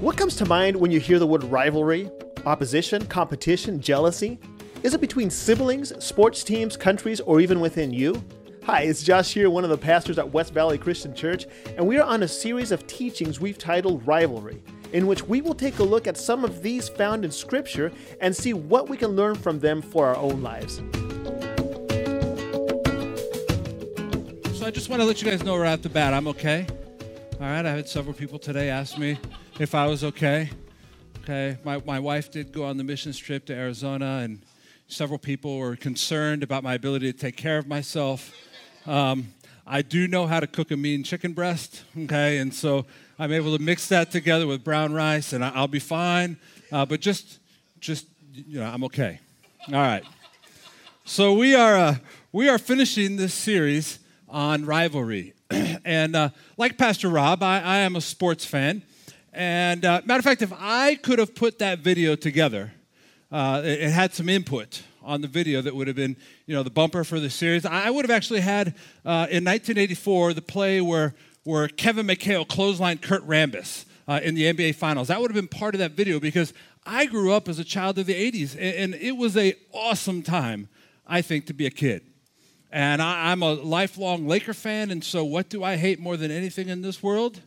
What comes to mind when you hear the word rivalry, opposition, competition, jealousy? Is it between siblings, sports teams, countries, or even within you? Hi, it's Josh here, one of the pastors at West Valley Christian Church, and we are on a series of teachings we've titled Rivalry, in which we will take a look at some of these found in Scripture and see what we can learn from them for our own lives. I just want to let you guys know right off the bat, I'm okay. All right, I had several people today ask me if I was okay. Okay, my, my wife did go on the missions trip to Arizona, and several people were concerned about my ability to take care of myself. Um, I do know how to cook a mean chicken breast, okay, and so I'm able to mix that together with brown rice, and I'll be fine. Uh, but just, just you know, I'm okay. All right. So we are uh, we are finishing this series on rivalry, and uh, like Pastor Rob, I, I am a sports fan. And uh, matter of fact, if I could have put that video together, uh, it, it, had some input on the video that would have been, you know, the bumper for the series. I would have actually had uh, in 1984 the play where where Kevin McHale clotheslined Kurt Rambis uh, in the NBA Finals. That would have been part of that video because I grew up as a child of the 80s, and, and it was a awesome time, I think, to be a kid. And I, I'm a lifelong Laker fan, and so what do I hate more than anything in this world?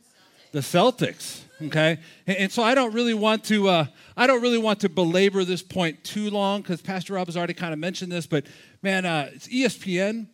The Celtics okay? And, so i don't really want to uh, i don't really want to belabor this point too long because pastor rob has already kind of mentioned this but man uh, espn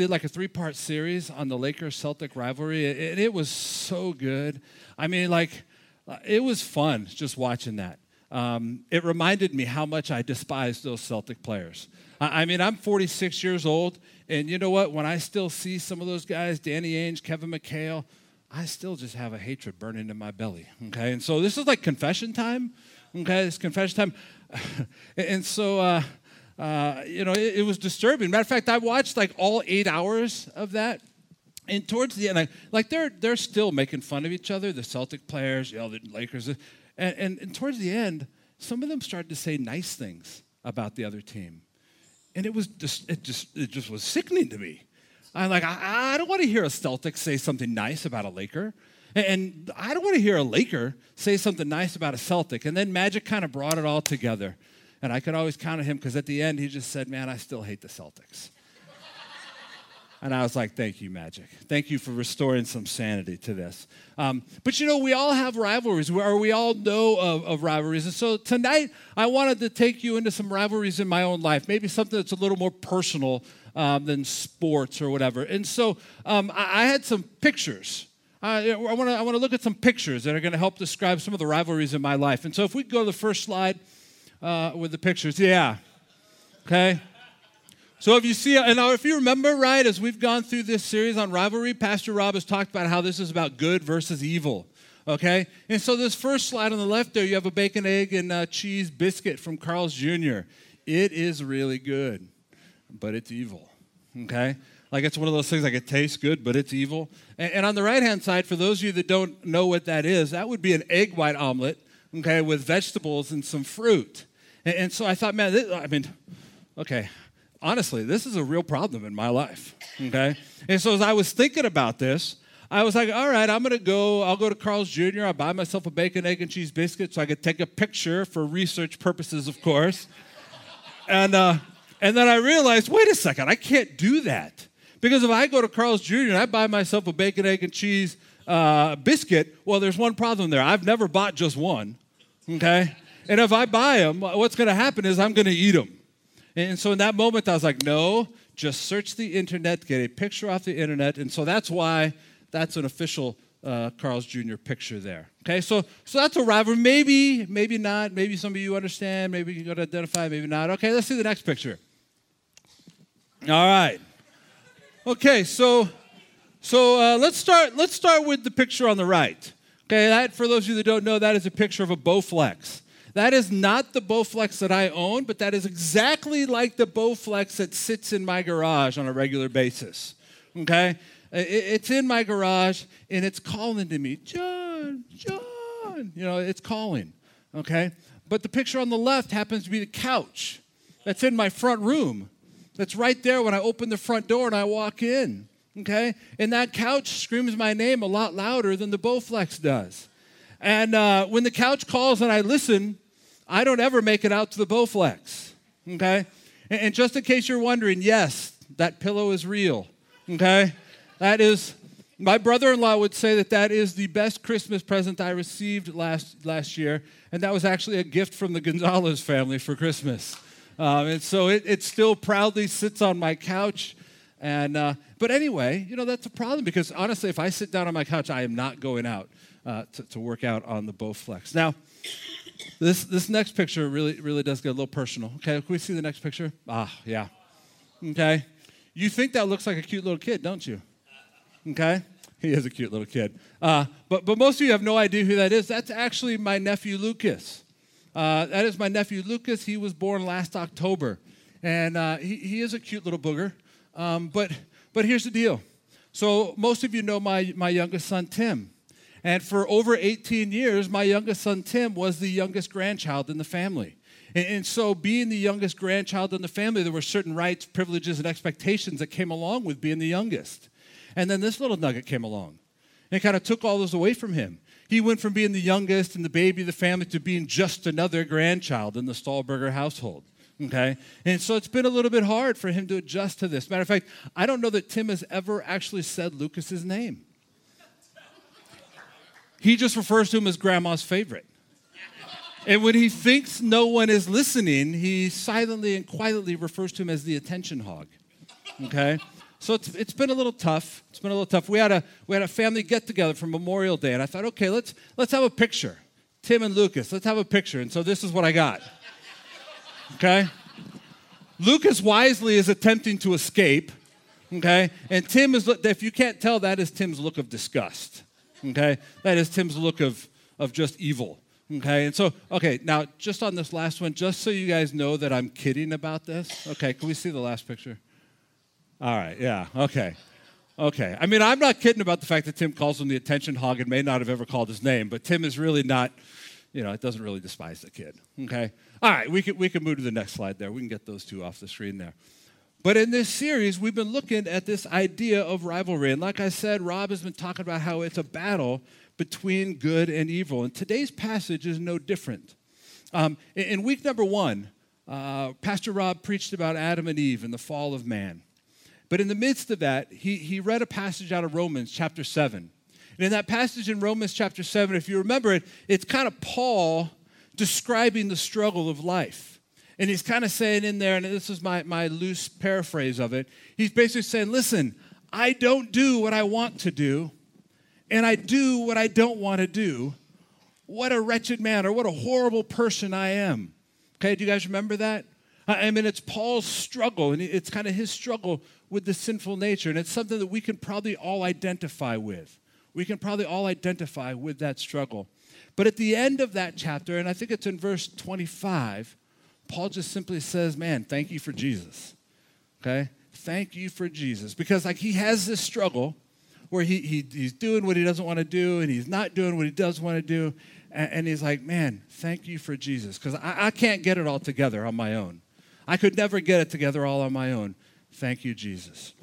did like a three part series on the lakers celtic rivalry and it, was so good. I mean like uh, it was fun just watching that. Um, it reminded me how much i despise those celtic players I, mean i'm 46 years old and you know what when i still see some of those guys danny ainge kevin mchale I still just have a hatred burning in my belly. Okay, and so this is like confession time. Okay, it's confession time, and so uh, uh, you know it, it, was disturbing. Matter of fact, I watched like all eight hours of that, and towards the end, I, like they're they're still making fun of each other. The Celtic players, you know, the Lakers, and, and, and towards the end, some of them started to say nice things about the other team, and it was just it just it just was sickening to me. I'm like, I, I don't want to hear a Celtic say something nice about a Laker. And I don't want to hear a Laker say something nice about a Celtic. And then Magic kind of brought it all together. And I could always count on him because at the end he just said, Man, I still hate the Celtics. And I was like, Thank you, Magic. Thank you for restoring some sanity to this. Um, but you know, we all have rivalries, or we all know of, of rivalries. And so tonight I wanted to take you into some rivalries in my own life, maybe something that's a little more personal um, than sports or whatever. And so um, I, I, had some pictures. I want to I look at some pictures that are going to help describe some of the rivalries in my life. And so if we go to the first slide uh, with the pictures, yeah. Okay. So if you see, and if you remember, right, as we've gone through this series on rivalry, Pastor Rob has talked about how this is about good versus evil. Okay? And so this first slide on the left there, you have a bacon, egg, and uh, cheese biscuit from Carl's Jr. It is really good but it's evil. Okay? Like it's one of those things like it tastes good, but it's evil. And, and on the right hand side, for those of you that don't know what that is, that would be an egg white omelet, okay, with vegetables and some fruit. And, and so I thought, man, this, I mean, okay, honestly, this is a real problem in my life. Okay? And so as I was thinking about this, I was like, all right, I'm gonna go, I'll go to Carl's Jr., I'll buy myself a bacon, egg, and cheese biscuit so I could take a picture for research purposes, of course. and uh, and then I realized, wait a second, I can't do that. Because if I go to Carl's Jr. and I buy myself a bacon, egg, and cheese uh, biscuit, well, there's one problem there. I've never bought just one, okay? And if I buy them, what's going to happen is I'm going to eat them. And so in that moment, I was like, no, just search the internet, get a picture off the internet. And so that's why that's an official uh, Carl's Jr. picture there. Okay, so so that's a rivalry. Maybe, maybe not. Maybe some of you understand. Maybe you got to identify. Maybe not. Okay, let's see the next picture. All right. Okay, so so uh, let's start. Let's start with the picture on the right. Okay, that for those of you that don't know, that is a picture of a Bowflex. That is not the Bowflex that I own, but that is exactly like the Bowflex that sits in my garage on a regular basis. Okay, it's in my garage and it's calling to me, John, John. You know, it's calling. Okay, but the picture on the left happens to be the couch that's in my front room that's right there when I open the front door and I walk in. Okay? And that couch screams my name a lot louder than the Bowflex does. And uh, when the couch calls and I listen, I don't ever make it out to the Bowflex. Okay? And, and just in case you're wondering, yes, that pillow is real. Okay? That is, my brother in law would say that that is the best Christmas present I received last, last year. And that was actually a gift from the Gonzalez family for Christmas. Um, and so it, it still proudly sits on my couch. And, uh, but anyway, you know, that's a problem because honestly, if I sit down on my couch, I am not going out uh, to, to work out on the Bowflex. Now, this, this next picture really, really does get a little personal. Okay, can we see the next picture? Ah, yeah. Okay. You think that looks like a cute little kid, don't you? Okay. He is a cute little kid. Uh, but, but most of you have no idea who that is. That's actually my nephew Lucas. Uh, that is my nephew Lucas. He was born last October. And uh, he, he is a cute little booger. Um, but, but here's the deal. So, most of you know my, my youngest son, Tim. And for over 18 years, my youngest son, Tim, was the youngest grandchild in the family. And, and so, being the youngest grandchild in the family, there were certain rights, privileges, and expectations that came along with being the youngest. And then this little nugget came along and kind of took all those away from him. He went from being the youngest and the baby of the family to being just another grandchild in the Stahlberger household. Okay? And so it's been a little bit hard for him to adjust to this. Matter of fact, I don't know that Tim has ever actually said Lucas's name. He just refers to him as grandma's favorite. And when he thinks no one is listening, he silently and quietly refers to him as the attention hog. Okay? So it's, it's been a little tough. It's been a little tough. We had a, we had a family get together for Memorial Day, and I thought, okay, let's, let's have a picture. Tim and Lucas, let's have a picture. And so this is what I got. Okay? Lucas wisely is attempting to escape. Okay? And Tim is, if you can't tell, that is Tim's look of disgust. Okay? That is Tim's look of, of just evil. Okay? And so, okay, now just on this last one, just so you guys know that I'm kidding about this. Okay, can we see the last picture? All right, yeah, okay. Okay. I mean, I'm not kidding about the fact that Tim calls him the attention hog and may not have ever called his name, but Tim is really not, you know, it doesn't really despise the kid. Okay? All right, we can, we can move to the next slide there. We can get those two off the screen there. But in this series, we've been looking at this idea of rivalry. And like I said, Rob has been talking about how it's a battle between good and evil. And today's passage is no different. Um, in, week number one, uh, Pastor Rob preached about Adam and Eve and the fall of man. But in the midst of that, he, he read a passage out of Romans chapter 7. And in that passage in Romans chapter 7, if you remember it, it's kind of Paul describing the struggle of life. And he's kind of saying in there, and this is my, my loose paraphrase of it, he's basically saying, listen, I don't do what I want to do, and I do what I don't want to do. What a wretched man, or what a horrible person I am. Okay, do you guys remember that? I mean, it's Paul's struggle, and it's kind of his struggle with the sinful nature. And it's something that we can probably all identify with. We can probably all identify with that struggle. But at the end of that chapter, and I think it's in verse 25, Paul just simply says, Man, thank you for Jesus. Okay? Thank you for Jesus. Because, like, he has this struggle where he, he he's doing what he doesn't want to do and he's not doing what he does want to do. And, and he's like, Man, thank you for Jesus. Because I, I can't get it all together on my own. I could never get it together all on my own. Thank you, Jesus.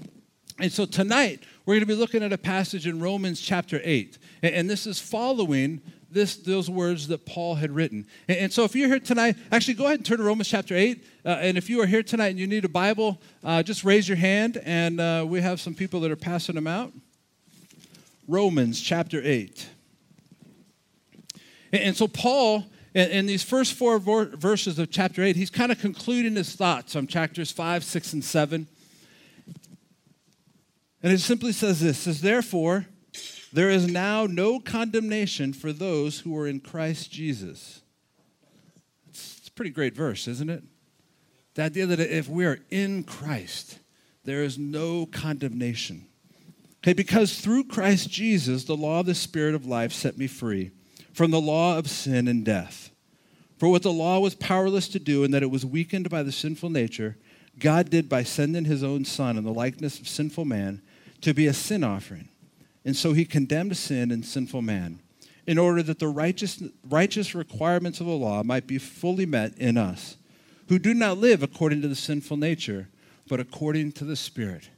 And so tonight, we're going to be looking at a passage in Romans chapter 8. And this is following this, those words that Paul had written. And, so if you're here tonight, actually go ahead and turn to Romans chapter 8. Uh, and if you are here tonight and you need a Bible, uh, just raise your hand, and uh, we have some people that are passing them out. Romans chapter 8. And, and so Paul in, in these first four verses of chapter 8, he's kind of concluding his thoughts on chapters 5, 6, and 7. And it simply says this says, Therefore, there is now no condemnation for those who are in Christ Jesus. It's, it's a pretty great verse, isn't it? The idea that if we are in Christ, there is no condemnation. Okay, because through Christ Jesus, the law of the Spirit of life set me free from the law of sin and death. For what the law was powerless to do, and that it was weakened by the sinful nature, God did by sending his own Son in the likeness of sinful man to be a sin offering. And so he condemned sin and sinful man, in order that the righteous, righteous requirements of the law might be fully met in us, who do not live according to the sinful nature, but according to the Spirit.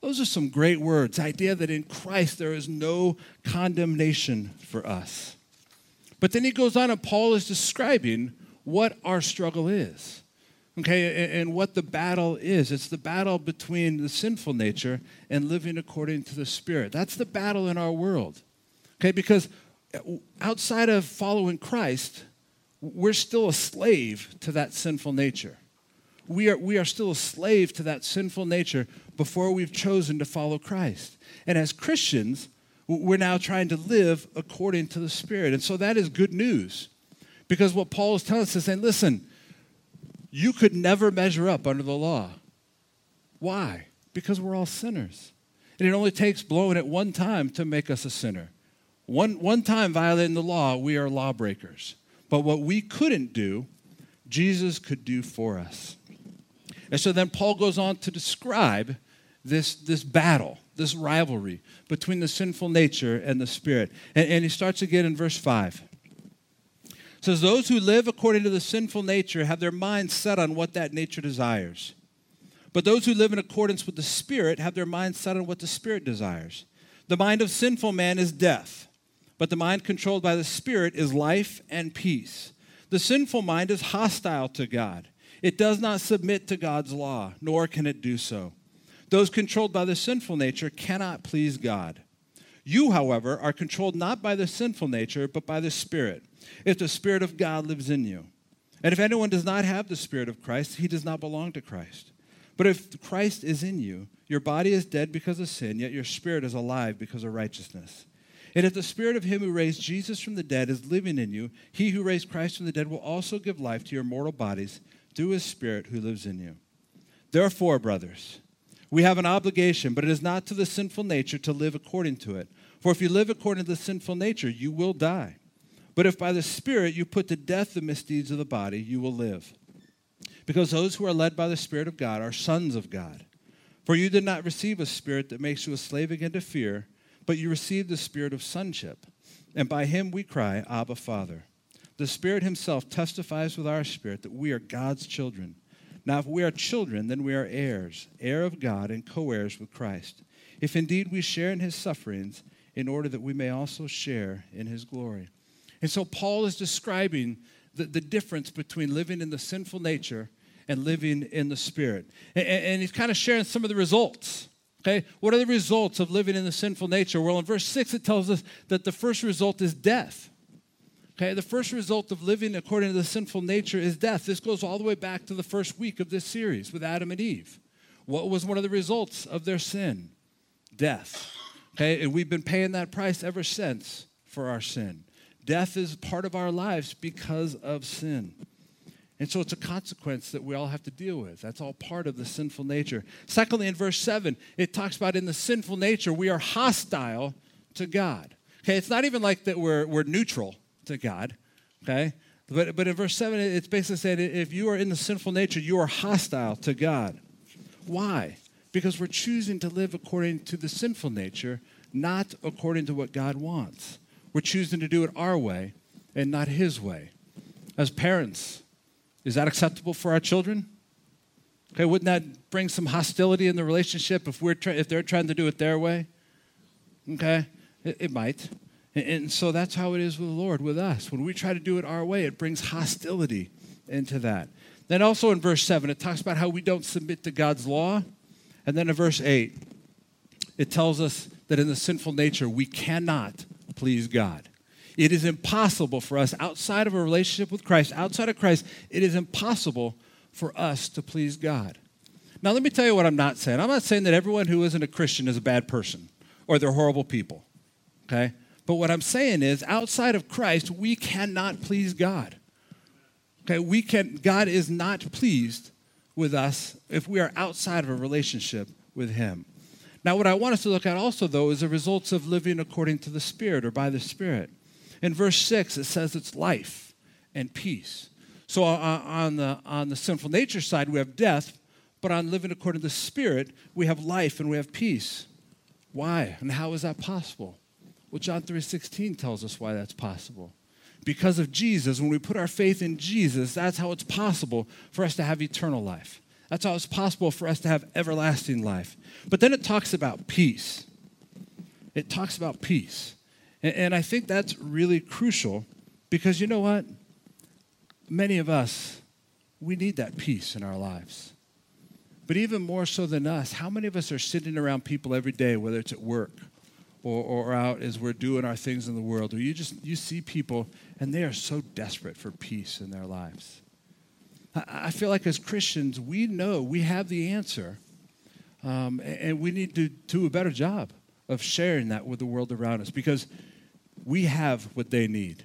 Those are some great words. Idea that in Christ there is no condemnation for us. But then he goes on, and Paul is describing what our struggle is. Okay, and what the battle is. It's the battle between the sinful nature and living according to the Spirit. That's the battle in our world. Okay, because outside of following Christ, we're still a slave to that sinful nature. We are, we are still a slave to that sinful nature before we've chosen to follow Christ. And as Christians, we're now trying to live according to the Spirit. And so that is good news. Because what Paul is telling us is saying, listen, you could never measure up under the law. Why? Because we're all sinners. And it only takes blowing it one time to make us a sinner. One, one time violating the law, we are lawbreakers. But what we couldn't do, Jesus could do for us. And so then Paul goes on to describe this, this battle, this rivalry between the sinful nature and the spirit. And, and he starts again in verse 5. Says, Those who live according to the sinful nature have their minds set on what that nature desires. But those who live in accordance with the Spirit have their minds set on what the Spirit desires. The mind of sinful man is death but the mind controlled by the Spirit is life and peace. The sinful mind is hostile to God. It does not submit to God's law, nor can it do so. Those controlled by the sinful nature cannot please God. You, however, are controlled not by the sinful nature, but by the Spirit, if the Spirit of God lives in you. And if anyone does not have the Spirit of Christ, he does not belong to Christ. But if Christ is in you, your body is dead because of sin, yet your spirit is alive because of righteousness. And if the spirit of him who raised Jesus from the dead is living in you, he who raised Christ from the dead will also give life to your mortal bodies through his spirit who lives in you. Therefore, brothers, we have an obligation, but it is not to the sinful nature to live according to it. For if you live according to the sinful nature, you will die. But if by the Spirit you put to death the misdeeds of the body, you will live. Because those who are led by the Spirit of God are sons of God. For you did not receive a spirit that makes you a slave again to fear but you received the spirit of sonship, and by him we cry, Abba, Father. The Spirit Himself testifies with our spirit that we are God's children. Now, if we are children, then we are heirs, heir of God and co heirs with Christ. If indeed we share in His sufferings, in order that we may also share in His glory. And so, Paul is describing the, the difference between living in the sinful nature and living in the Spirit. And, and he's kind of sharing some of the results Okay, what are the results of living in the sinful nature? Well, in verse 6, it tells us that the first result is death. Okay, the first result of living according to the sinful nature is death. This goes all the way back to the first week of this series with Adam and Eve. What was one of the results of their sin? Death. Okay, and we've been paying that price ever since for our sin. Death is part of our lives because of sin. And so it's a consequence that we all have to deal with. That's all part of the sinful nature. Secondly, in verse 7, it talks about in the sinful nature, we are hostile to God. Okay, it's not even like that we're, we're neutral to God. Okay? But, but in verse 7, it's basically saying if you are in the sinful nature, you are hostile to God. Why? Because we're choosing to live according to the sinful nature, not according to what God wants. We're choosing to do it our way and not His way. As parents, is that acceptable for our children? Okay, wouldn't that bring some hostility in the relationship if, we're if they're trying to do it their way? Okay, it, it might. And, so that's how it is with the Lord, with us. When we try to do it our way, it brings hostility into that. Then also in verse 7, it talks about how we don't submit to God's law. And then in verse 8, it tells us that in the sinful nature, we cannot please God. It is impossible for us outside of a relationship with Christ, outside of Christ, it is impossible for us to please God. Now, let me tell you what I'm not saying. I'm not saying that everyone who isn't a Christian is a bad person or they're horrible people, okay? But what I'm saying is, outside of Christ, we cannot please God. Okay, we can, God is not pleased with us if we are outside of a relationship with Him. Now, what I want us to look at also, though, is the results of living according to the Spirit or by the Spirit. In verse 6, it says it's life and peace. So uh, on the, on the sinful nature side, we have death, but on living according to the Spirit, we have life and we have peace. Why? And how is that possible? Well, John 3:16 tells us why that's possible. Because of Jesus, when we put our faith in Jesus, that's how it's possible for us to have eternal life. That's how it's possible for us to have everlasting life. But then it talks about peace. It talks about peace. And, and I think that's really crucial because you know what? Many of us, we need that peace in our lives. But even more so than us, how many of us are sitting around people every day, whether it's at work or, or out as we're doing our things in the world, where you just you see people and they are so desperate for peace in their lives. I, I feel like as Christians, we know we have the answer, um, and we need to do a better job of sharing that with the world around us because we have what they need.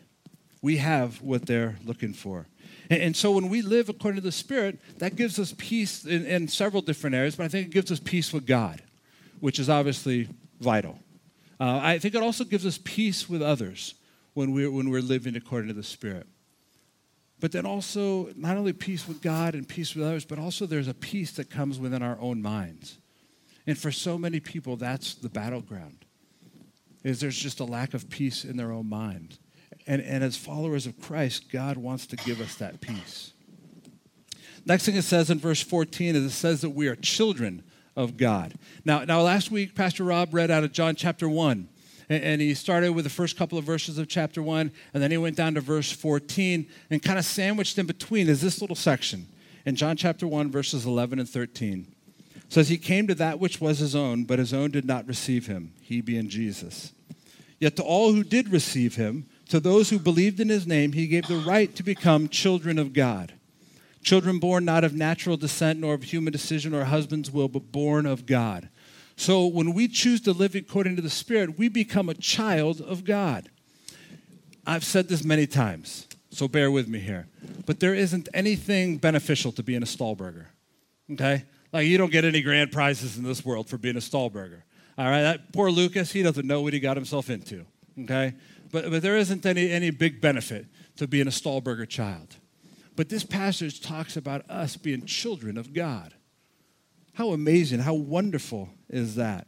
We have what they're looking for. And, and so when we live according to the Spirit, that gives us peace in, in several different areas, but I think it gives us peace with God, which is obviously vital. Uh, I think it also gives us peace with others when we're, when we're living according to the Spirit. But then also, not only peace with God and peace with others, but also there's a peace that comes within our own minds. And for so many people, that's the battleground, is there's just a lack of peace in their own mind. And, and as followers of Christ, God wants to give us that peace. Next thing it says in verse 14 is it says that we are children of God. Now, now last week, Pastor Rob read out of John chapter 1. And, he started with the first couple of verses of chapter 1, and then he went down to verse 14, and kind of sandwiched in between is this little section in John chapter 1, verses 11 and 13. It says, He came to that which was his own, but his own did not receive him, he being Jesus. Yet to all who did receive him, to those who believed in his name, he gave the right to become children of God. Children born not of natural descent, nor of human decision or husband's will, but born of God. So when we choose to live according to the Spirit, we become a child of God. I've said this many times, so bear with me here. But there isn't anything beneficial to being a Stallburger. Okay? Like, you don't get any grand prizes in this world for being a Stallburger. All right? That poor Lucas, he doesn't know what he got himself into. Okay? But, but there isn't any, any big benefit to being a Stallburger child. But this passage talks about us being children of God. How amazing, how wonderful is that?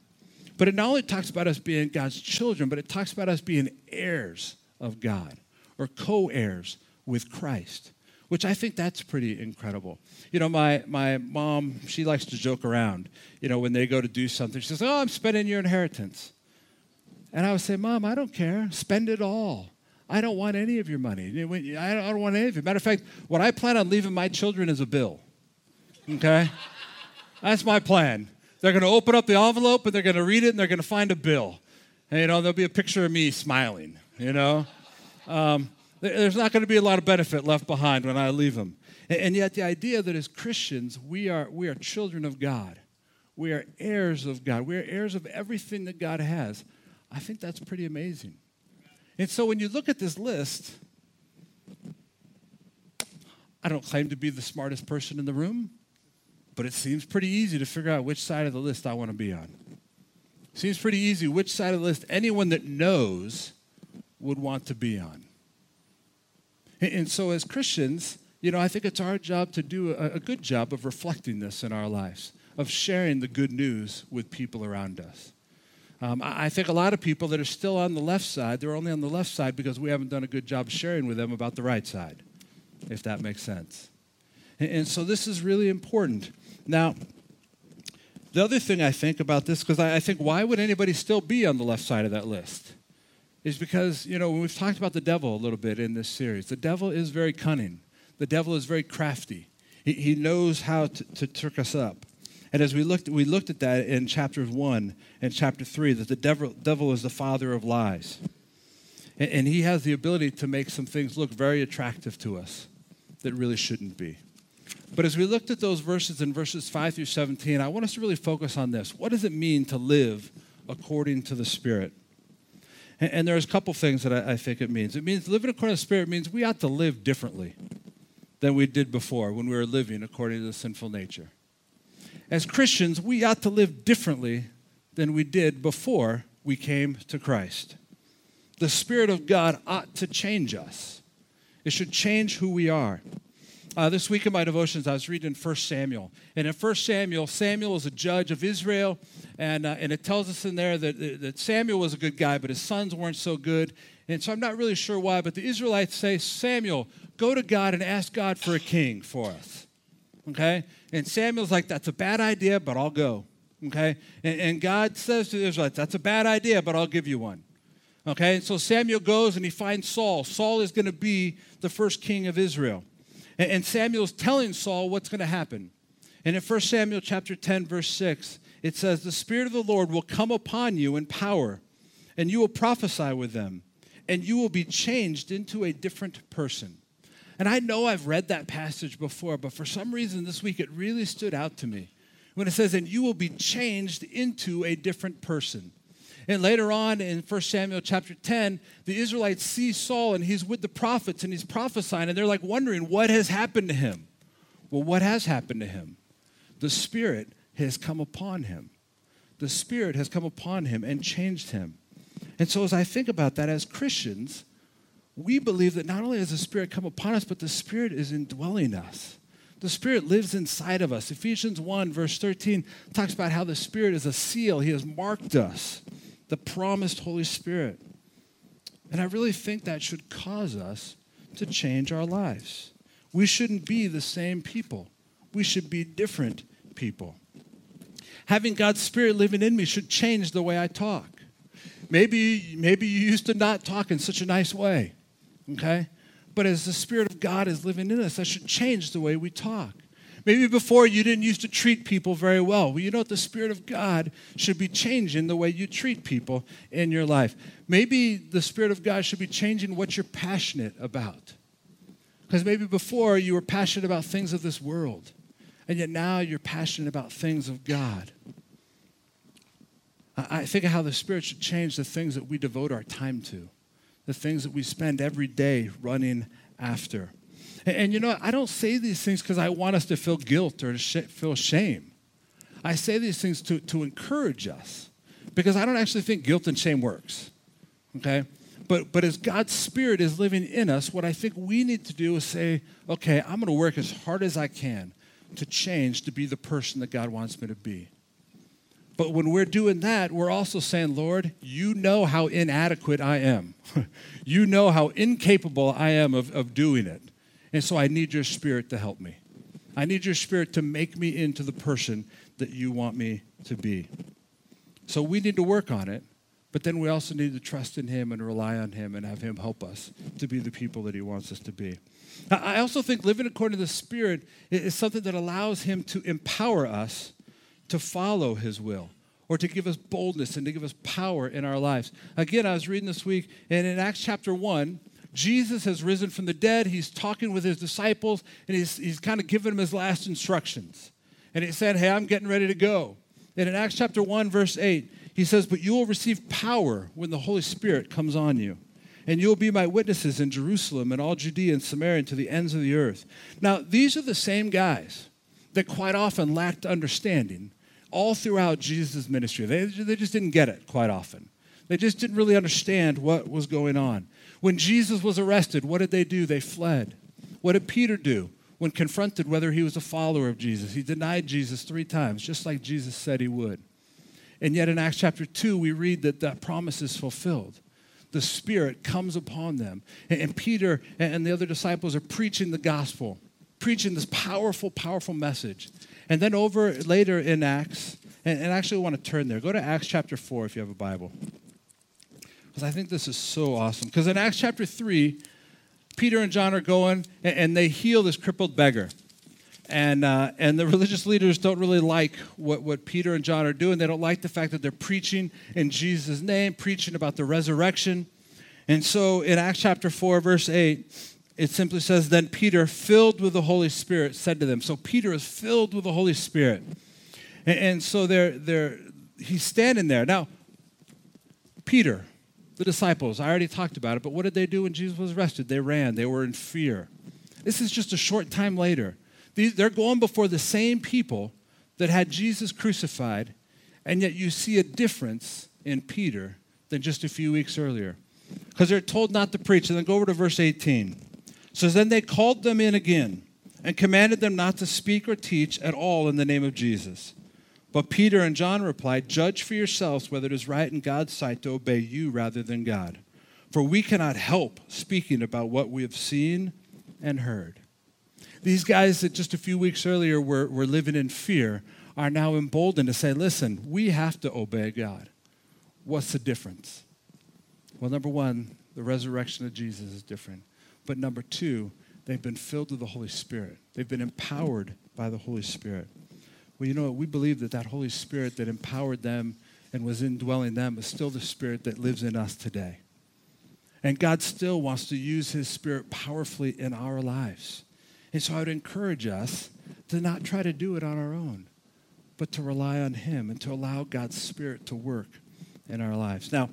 But it not only talks about us being God's children, but it talks about us being heirs of God or co heirs with Christ, which I think that's pretty incredible. You know, my, my mom, she likes to joke around. You know, when they go to do something, she says, Oh, I'm spending your inheritance. And I would say, Mom, I don't care. Spend it all. I don't want any of your money. I don't want any of it. Matter of fact, what I plan on leaving my children is a bill. Okay? That's my plan. They're going to open up the envelope and they're going to read it and they're going to find a bill. And, you know, there'll be a picture of me smiling, you know? Um, there's not going to be a lot of benefit left behind when I leave them. And yet, the idea that as Christians, we are, we are children of God. We are heirs of God. We are heirs of everything that God has. I think that's pretty amazing. And so when you look at this list, I don't claim to be the smartest person in the room, but it seems pretty easy to figure out which side of the list I want to be on. Seems pretty easy which side of the list anyone that knows would want to be on. And so, as Christians, you know, I think it's our job to do a, good job of reflecting this in our lives, of sharing the good news with people around us. Um, I think a lot of people that are still on the left side, they're only on the left side because we haven't done a good job sharing with them about the right side, if that makes sense. And, and so this is really important. Now, the other thing I think about this, because I, I think why would anybody still be on the left side of that list? Is because, you know, we've talked about the devil a little bit in this series. The devil is very cunning, the devil is very crafty. He, he knows how to, to trick us up. And as we looked, we looked at that in chapter 1 and chapter 3, that the devil, devil is the father of lies. And, and he has the ability to make some things look very attractive to us that really shouldn't be. But as we looked at those verses in verses 5 through 17, I want us to really focus on this. What does it mean to live according to the Spirit? And, and there's a couple things that I, I think it means. It means living according to the Spirit means we ought to live differently than we did before when we were living according to the sinful nature as Christians, we ought to live differently than we did before we came to Christ. The Spirit of God ought to change us, it should change who we are. Uh, this week in my devotions, I was reading 1 Samuel. And in 1 Samuel, Samuel is a judge of Israel. And, uh, and it tells us in there that, that Samuel was a good guy, but his sons weren't so good. And so I'm not really sure why, but the Israelites say, Samuel, go to God and ask God for a king for us. Okay? And Samuel's like, that's a bad idea, but I'll go. Okay? And, and God says to the Israelites, that's a bad idea, but I'll give you one. Okay? And so Samuel goes and he finds Saul. Saul is going to be the first king of Israel. And, and Samuel's telling Saul what's going to happen. And in 1 Samuel chapter 10, verse 6, it says, The Spirit of the Lord will come upon you in power, and you will prophesy with them, and you will be changed into a different person. And I know I've read that passage before, but for some reason this week it really stood out to me when it says, and you will be changed into a different person. And later on in 1 Samuel chapter 10, the Israelites see Saul and he's with the prophets and he's prophesying, and they're like wondering what has happened to him. Well, what has happened to him? The Spirit has come upon him. The Spirit has come upon him and changed him. And so, as I think about that as Christians, we believe that not only has the Spirit come upon us, but the Spirit is indwelling us. The Spirit lives inside of us. Ephesians 1, verse 13, talks about how the Spirit is a seal. He has marked us, the promised Holy Spirit. And I really think that should cause us to change our lives. We shouldn't be the same people, we should be different people. Having God's Spirit living in me should change the way I talk. Maybe, maybe you used to not talk in such a nice way okay? But as the Spirit of God is living in us, that should change the way we talk. Maybe before you didn't used to treat people very well. Well, you know what? The Spirit of God should be changing the way you treat people in your life. Maybe the Spirit of God should be changing what you're passionate about. Because maybe before you were passionate about things of this world, and yet now you're passionate about things of God. I think of how the Spirit should change the things that we devote our time to the things that we spend every day running after. And, and you know, I don't say these things because I want us to feel guilt or to sh- feel shame. I say these things to, to encourage us because I don't actually think guilt and shame works. Okay? But, but as God's Spirit is living in us, what I think we need to do is say, okay, I'm going to work as hard as I can to change to be the person that God wants me to be. But when we're doing that, we're also saying, Lord, you know how inadequate I am. you know how incapable I am of, of doing it. And so I need your spirit to help me. I need your spirit to make me into the person that you want me to be. So we need to work on it, but then we also need to trust in Him and rely on Him and have Him help us to be the people that He wants us to be. I also think living according to the Spirit is something that allows Him to empower us to follow his will or to give us boldness and to give us power in our lives. Again, I was reading this week, and in Acts chapter 1, Jesus has risen from the dead. He's talking with his disciples, and he's, he's kind of giving them his last instructions. And he said, Hey, I'm getting ready to go. And in Acts chapter 1, verse 8, he says, But you will receive power when the Holy Spirit comes on you. And you will be my witnesses in Jerusalem and all Judea and Samaria and to the ends of the earth. Now, these are the same guys that quite often lacked understanding all throughout Jesus' ministry. They, they just didn't get it quite often. They just didn't really understand what was going on. When Jesus was arrested, what did they do? They fled. What did Peter do when confronted whether he was a follower of Jesus? He denied Jesus three times, just like Jesus said he would. And yet in Acts chapter 2, we read that that promise is fulfilled. The Spirit comes upon them. And Peter and the other disciples are preaching the gospel, preaching this powerful, powerful message. And then over later in Acts, and, and actually I want to turn there. Go to Acts chapter 4 if you have a Bible. Because I think this is so awesome. Because in Acts chapter 3, Peter and John are going and, and they heal this crippled beggar. And, uh, and the religious leaders don't really like what, what Peter and John are doing. They don't like the fact that they're preaching in Jesus' name, preaching about the resurrection. And so in Acts chapter 4, verse 8, it simply says, Then Peter, filled with the Holy Spirit, said to them. So Peter is filled with the Holy Spirit. And, and so they're, they're, he's standing there. Now, Peter, the disciples, I already talked about it, but what did they do when Jesus was arrested? They ran, they were in fear. This is just a short time later. These, they're going before the same people that had Jesus crucified, and yet you see a difference in Peter than just a few weeks earlier. Because they're told not to preach. And then go over to verse 18 says, Then they called them in again and commanded them not to speak or teach at all in the name of Jesus. But Peter and John replied, Judge for yourselves whether it is right in God's sight to obey you rather than God. For we cannot help speaking about what we have seen and heard. These guys that just a few weeks earlier were, were living in fear are now emboldened to say, listen, we have to obey God. What's the difference? Well, number one, the resurrection of Jesus is different. But number two, they've been filled with the Holy Spirit. They've been empowered by the Holy Spirit. Well, you know what? We believe that that Holy Spirit that empowered them and was indwelling them is still the Spirit that lives in us today. And God still wants to use His Spirit powerfully in our lives. And so I would encourage us to not try to do it on our own, but to rely on Him and to allow God's Spirit to work in our lives. Now,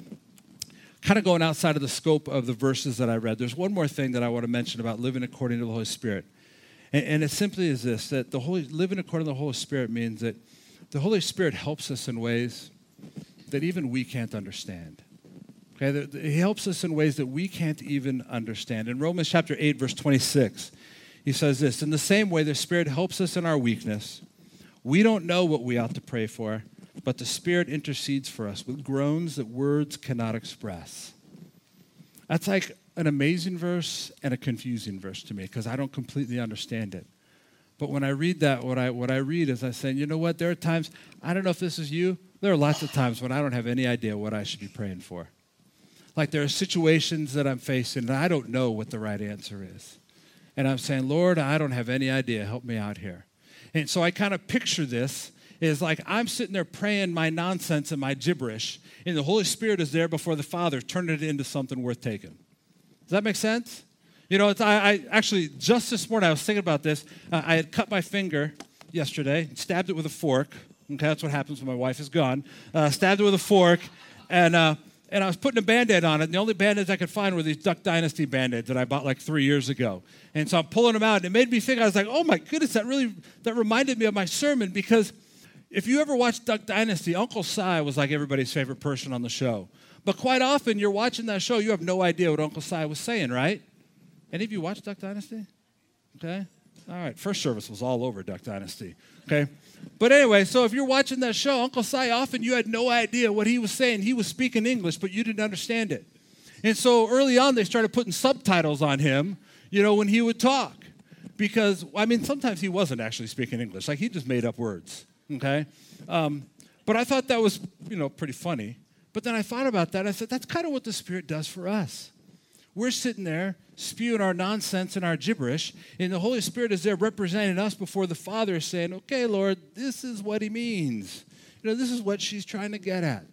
kind of going outside of the scope of the verses that I read, there's one more thing that I want to mention about living according to the Holy Spirit. And, and it simply is this that the Holy, living according to the Holy Spirit means that the Holy Spirit helps us in ways that even we can't understand. Okay, he helps us in ways that we can't even understand. In Romans chapter 8, verse 26, he says this In the same way, the Spirit helps us in our weakness. We don't know what we ought to pray for, but the Spirit intercedes for us with groans that words cannot express. That's like an amazing verse and a confusing verse to me because I don't completely understand it. But when I read that, what I, what I read is I say, you know what? There are times, I don't know if this is you, there are lots of times when I don't have any idea what I should be praying for. Like there are situations that I'm facing and I don't know what the right answer is. And I'm saying, Lord, I don't have any idea. Help me out here. And so I kind of picture this is like I'm sitting there praying my nonsense and my gibberish, and the Holy Spirit is there before the Father, turning it into something worth taking. Does that make sense? You know, I, I, actually just this morning I was thinking about this. Uh, I had cut my finger yesterday, stabbed it with a fork. Okay, that's what happens when my wife is gone. Uh, stabbed it with a fork, and uh, and I was putting a band-aid on it. And the only band-aids I could find were these Duck Dynasty band-aids that I bought like three years ago. And so I'm pulling them out, and it made me think. I was like, oh my goodness, that really that reminded me of my sermon because if you ever watched Duck Dynasty, Uncle Si was like everybody's favorite person on the show. But quite often, you're watching that show, you have no idea what Uncle Si was saying, right? Any of you watch Duck Dynasty? Okay. All right. First service was all over Duck Dynasty. Okay. But anyway, so if you're watching that show, Uncle Si, often you had no idea what he was saying. He was speaking English, but you didn't understand it. And so early on, they started putting subtitles on him, you know, when he would talk. Because, I mean, sometimes he wasn't actually speaking English. Like, he just made up words, okay? Um, but I thought that was, you know, pretty funny. But then I thought about that. I said, that's kind of what the Spirit does for us. We're sitting there spewing our nonsense and our gibberish, and the Holy Spirit is there representing us before the Father, saying, Okay, Lord, this is what He means. You know, this is what she's trying to get at.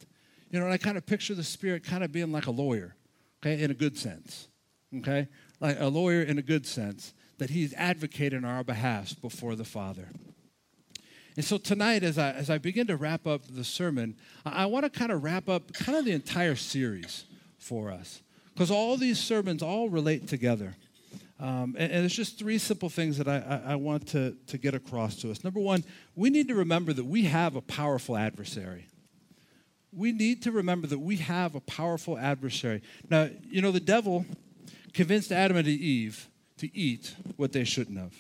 You know, and I kind of picture the Spirit kind of being like a lawyer, okay, in a good sense, okay? Like a lawyer in a good sense, that He's advocating on our behalf before the Father. And so tonight, as I, as I begin to wrap up the sermon, I, I want to kind of wrap up kind of the entire series for us. Because all these sermons all relate together. Um, and, and there's just three simple things that I, I, I want to, to get across to us. Number one, we need to remember that we have a powerful adversary. We need to remember that we have a powerful adversary. Now, you know, the devil convinced Adam and Eve to eat what they shouldn't have.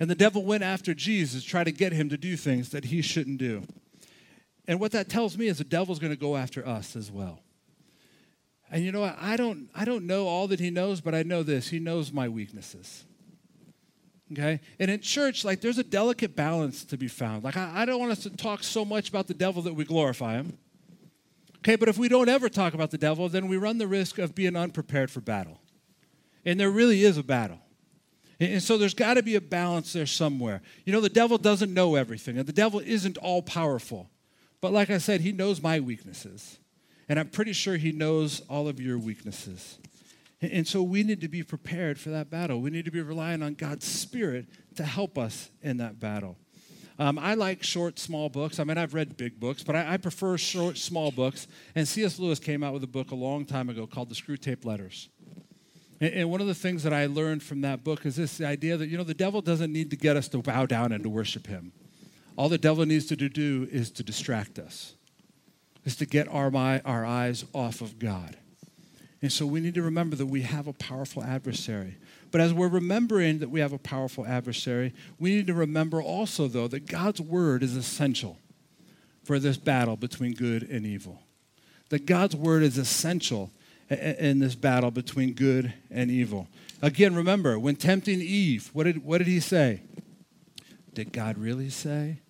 And the devil went after Jesus, trying to get him to do things that he shouldn't do. And what that tells me is the devil's going to go after us as well. And you know what? I don't, I don't know all that he knows, but I know this. He knows my weaknesses. Okay? And in church, like, there's a delicate balance to be found. Like, I, I don't want us to talk so much about the devil that we glorify him. Okay, but if we don't ever talk about the devil, then we run the risk of being unprepared for battle. And there really is a battle. And so there's got to be a balance there somewhere. You know, the devil doesn't know everything, and the devil isn't all powerful. But like I said, he knows my weaknesses. And I'm pretty sure he knows all of your weaknesses. And so we need to be prepared for that battle. We need to be relying on God's Spirit to help us in that battle. Um, I like short, small books. I mean, I've read big books, but I, I, prefer short, small books. And C.S. Lewis came out with a book a long time ago called The Screwtape Letters. And, one of the things that I learned from that book is this idea that, you know, the devil doesn't need to get us to bow down and to worship him. All the devil needs to do is to distract us is to get our, our eyes off of God. And so we need to remember that we have a powerful adversary. But as we're remembering that we have a powerful adversary, we need to remember also, though, that God's word is essential for this battle between good and evil. That God's word is essential in this battle between good and evil. Again, remember, when tempting Eve, what did, what did he say? Did God really say?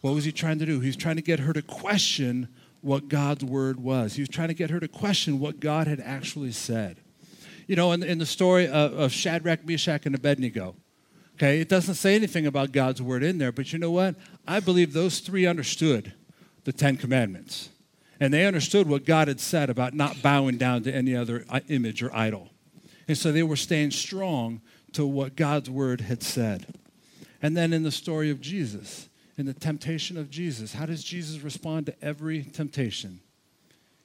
What was he trying to do? He was trying to get her to question what God's word was. He was trying to get her to question what God had actually said. You know, in, in the story of, of Shadrach, Meshach, and Abednego, okay, it doesn't say anything about God's word in there, but you know what? I believe those three understood the Ten Commandments. And they understood what God had said about not bowing down to any other uh, image or idol. And so they were staying strong to what God's word had said. And then in the story of Jesus, in the temptation of Jesus, how does Jesus respond to every temptation?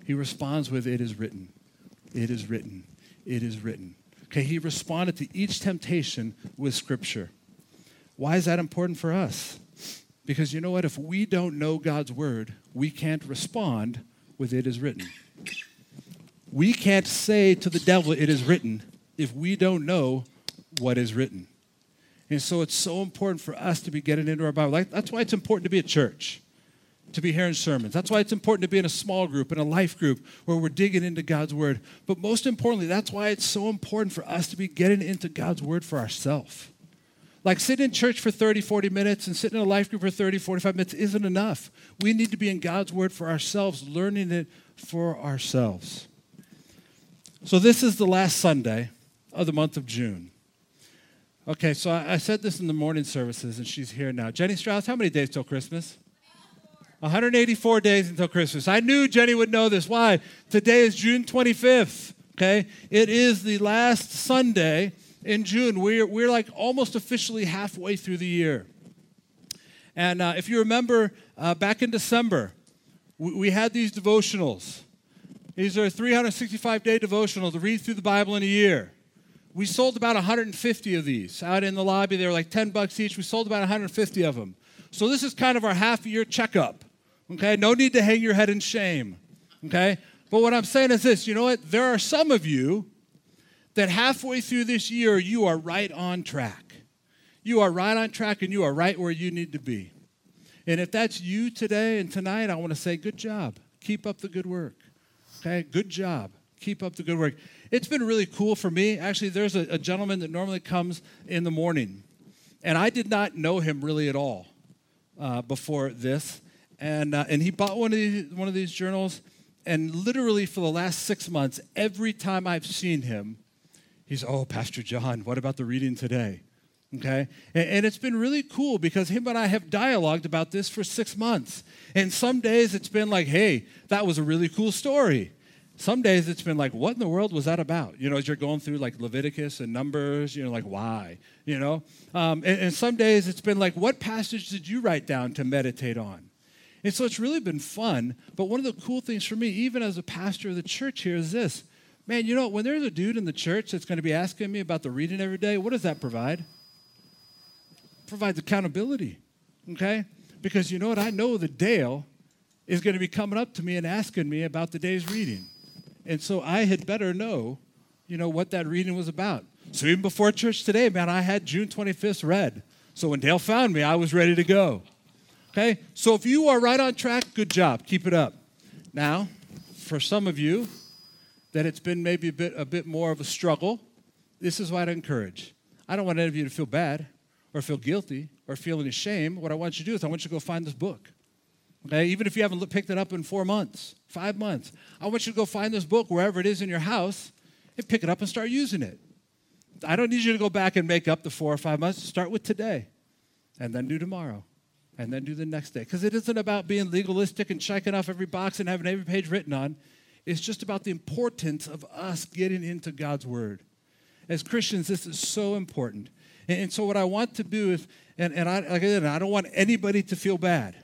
He responds with, It is written. It is written. It is written. Okay, he responded to each temptation with scripture. Why is that important for us? Because you know what? If we don't know God's word, we can't respond with it is written. We can't say to the devil, it is written, if we don't know what is written. And so it's so important for us to be getting into our Bible. That's why it's important to be at church, to be hearing sermons. That's why it's important to be in a small group, in a life group, where we're digging into God's Word. But most importantly, that's why it's so important for us to be getting into God's Word for ourselves. Like sitting in church for 30, 40 minutes and sitting in a life group for 30, 45 minutes isn't enough. We need to be in God's Word for ourselves, learning it for ourselves. So, this is the last Sunday of the month of June. Okay, so I, I said this in the morning services, and she's here now. Jenny Strauss, how many days till Christmas? 184 days until Christmas. I knew Jenny would know this. Why? Today is June 25th. Okay? It is the last Sunday in June. We're, we're like almost officially halfway through the year. And uh, if you remember, uh, back in December, we, we, had these devotionals. These are 365 day devotionals to read through the Bible in a year. We sold about 150 of these out in the lobby. They were like 10 bucks each. We sold about 150 of them. So this is kind of our half year checkup. Okay, no need to hang your head in shame. Okay, but what I'm saying is this you know what? There are some of you that halfway through this year, you are right on track. You are right on track and you are right where you need to be. And if that's you today and tonight, I want to say, good job. Keep up the good work. Okay? Good job. Keep up the good work. It's been really cool for me. Actually, there's a, a gentleman that normally comes in the morning, and I did not know him really at all uh, before this. And, uh, and he bought one of, these, one of these journals, and literally for the last six months, every time I've seen him, He's, oh, Pastor John, what about the reading today? Okay? And, and, it's been really cool because him and I have dialogued about this for six months. And some days it's been like, hey, that was a really cool story. Some days it's been like, what in the world was that about? You know, as you're going through like Leviticus and Numbers, you know, like, why? You know? Um, and, and some days it's been like, what passage did you write down to meditate on? And so it's really been fun. But one of the cool things for me, even as a pastor of the church here, is this Man, you know, when there's a dude in the church that's going to be asking me about the reading every day, what does that provide? It provides accountability, okay? Because you know what? I know that Dale is going to be coming up to me and asking me about the day's reading. And so I had better know, you know, what that reading was about. So even before church today, man, I had June 25th read. So when Dale found me, I was ready to go. Okay? So if you are right on track, good job. Keep it up. Now, for some of you, that it's been maybe a bit, a bit more of a struggle, this is what I'd encourage. I don't want any of you to feel bad or feel guilty or feel any shame. What I want you to do is I want you to go find this book. Okay, even if you haven't picked it up in four months, five months, I want you to go find this book wherever it is in your house and pick it up and start using it. I don't need you to go back and make up the four or five months. Start with today and then do tomorrow and then do the next day. Because it isn't about being legalistic and checking off every box and having every page written on. It's just about the importance of us getting into God's Word. As Christians, this is so important. And, and so, what I want to do is, and, and I, like I, said, I don't want anybody to feel bad.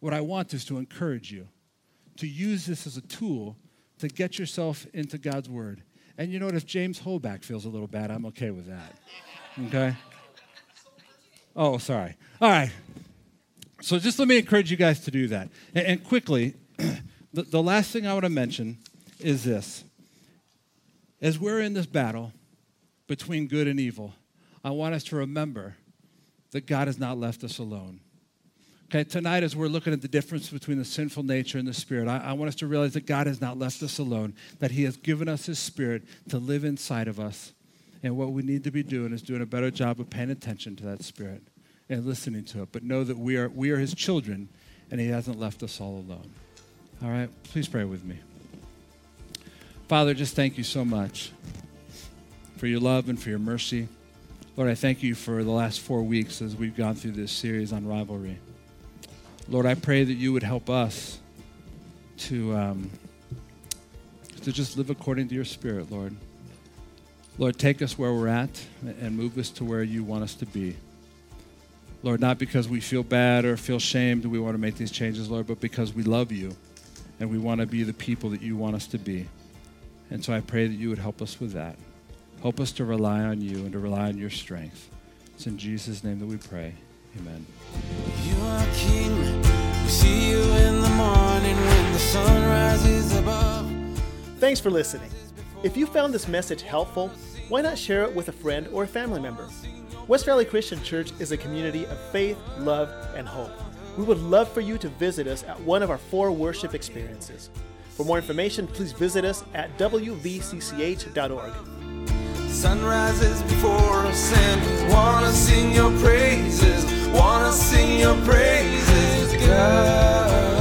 What I want is to encourage you to use this as a tool to get yourself into God's Word. And you know what? If James Hoback feels a little bad, I'm okay with that. Okay? Oh, sorry. All right. So just let me encourage you guys to do that. And, and quickly, the, the last thing I want to mention is this. As we're in this battle between good and evil, I want us to remember that God has not left us alone. Okay, tonight, as we're looking at the difference between the sinful nature and the spirit, I, I, want us to realize that God has not left us alone, that He has given us His spirit to live inside of us. And what we need to be doing is doing a better job of paying attention to that spirit and listening to it. But know that we are, we are His children, and He hasn't left us all alone. All right, please pray with me. Father, just thank you so much for your love and for your mercy. Lord, I thank you for the last four weeks as we've gone through this series on rivalry. Lord, I pray that you would help us to, um, to just live according to your spirit, Lord. Lord, take us where we're at and move us to where you want us to be. Lord, not because we feel bad or feel shamed we want to make these changes, Lord, but because we love you and we want to be the people that you want us to be. And so I pray that you would help us with that. Help us to rely on you and to rely on your strength. It's in Jesus' name that we pray. Amen. You are king. We see you in the morning when the sun rises above. Thanks for listening. If you found this message helpful, why not share it with a friend or a family member? West Valley Christian Church is a community of faith, love, and hope. We would love for you to visit us at one of our four worship experiences. For more information, please visit us at wvcch.org. Sunrises before us and wanna sing your praises, wanna sing your praises, God.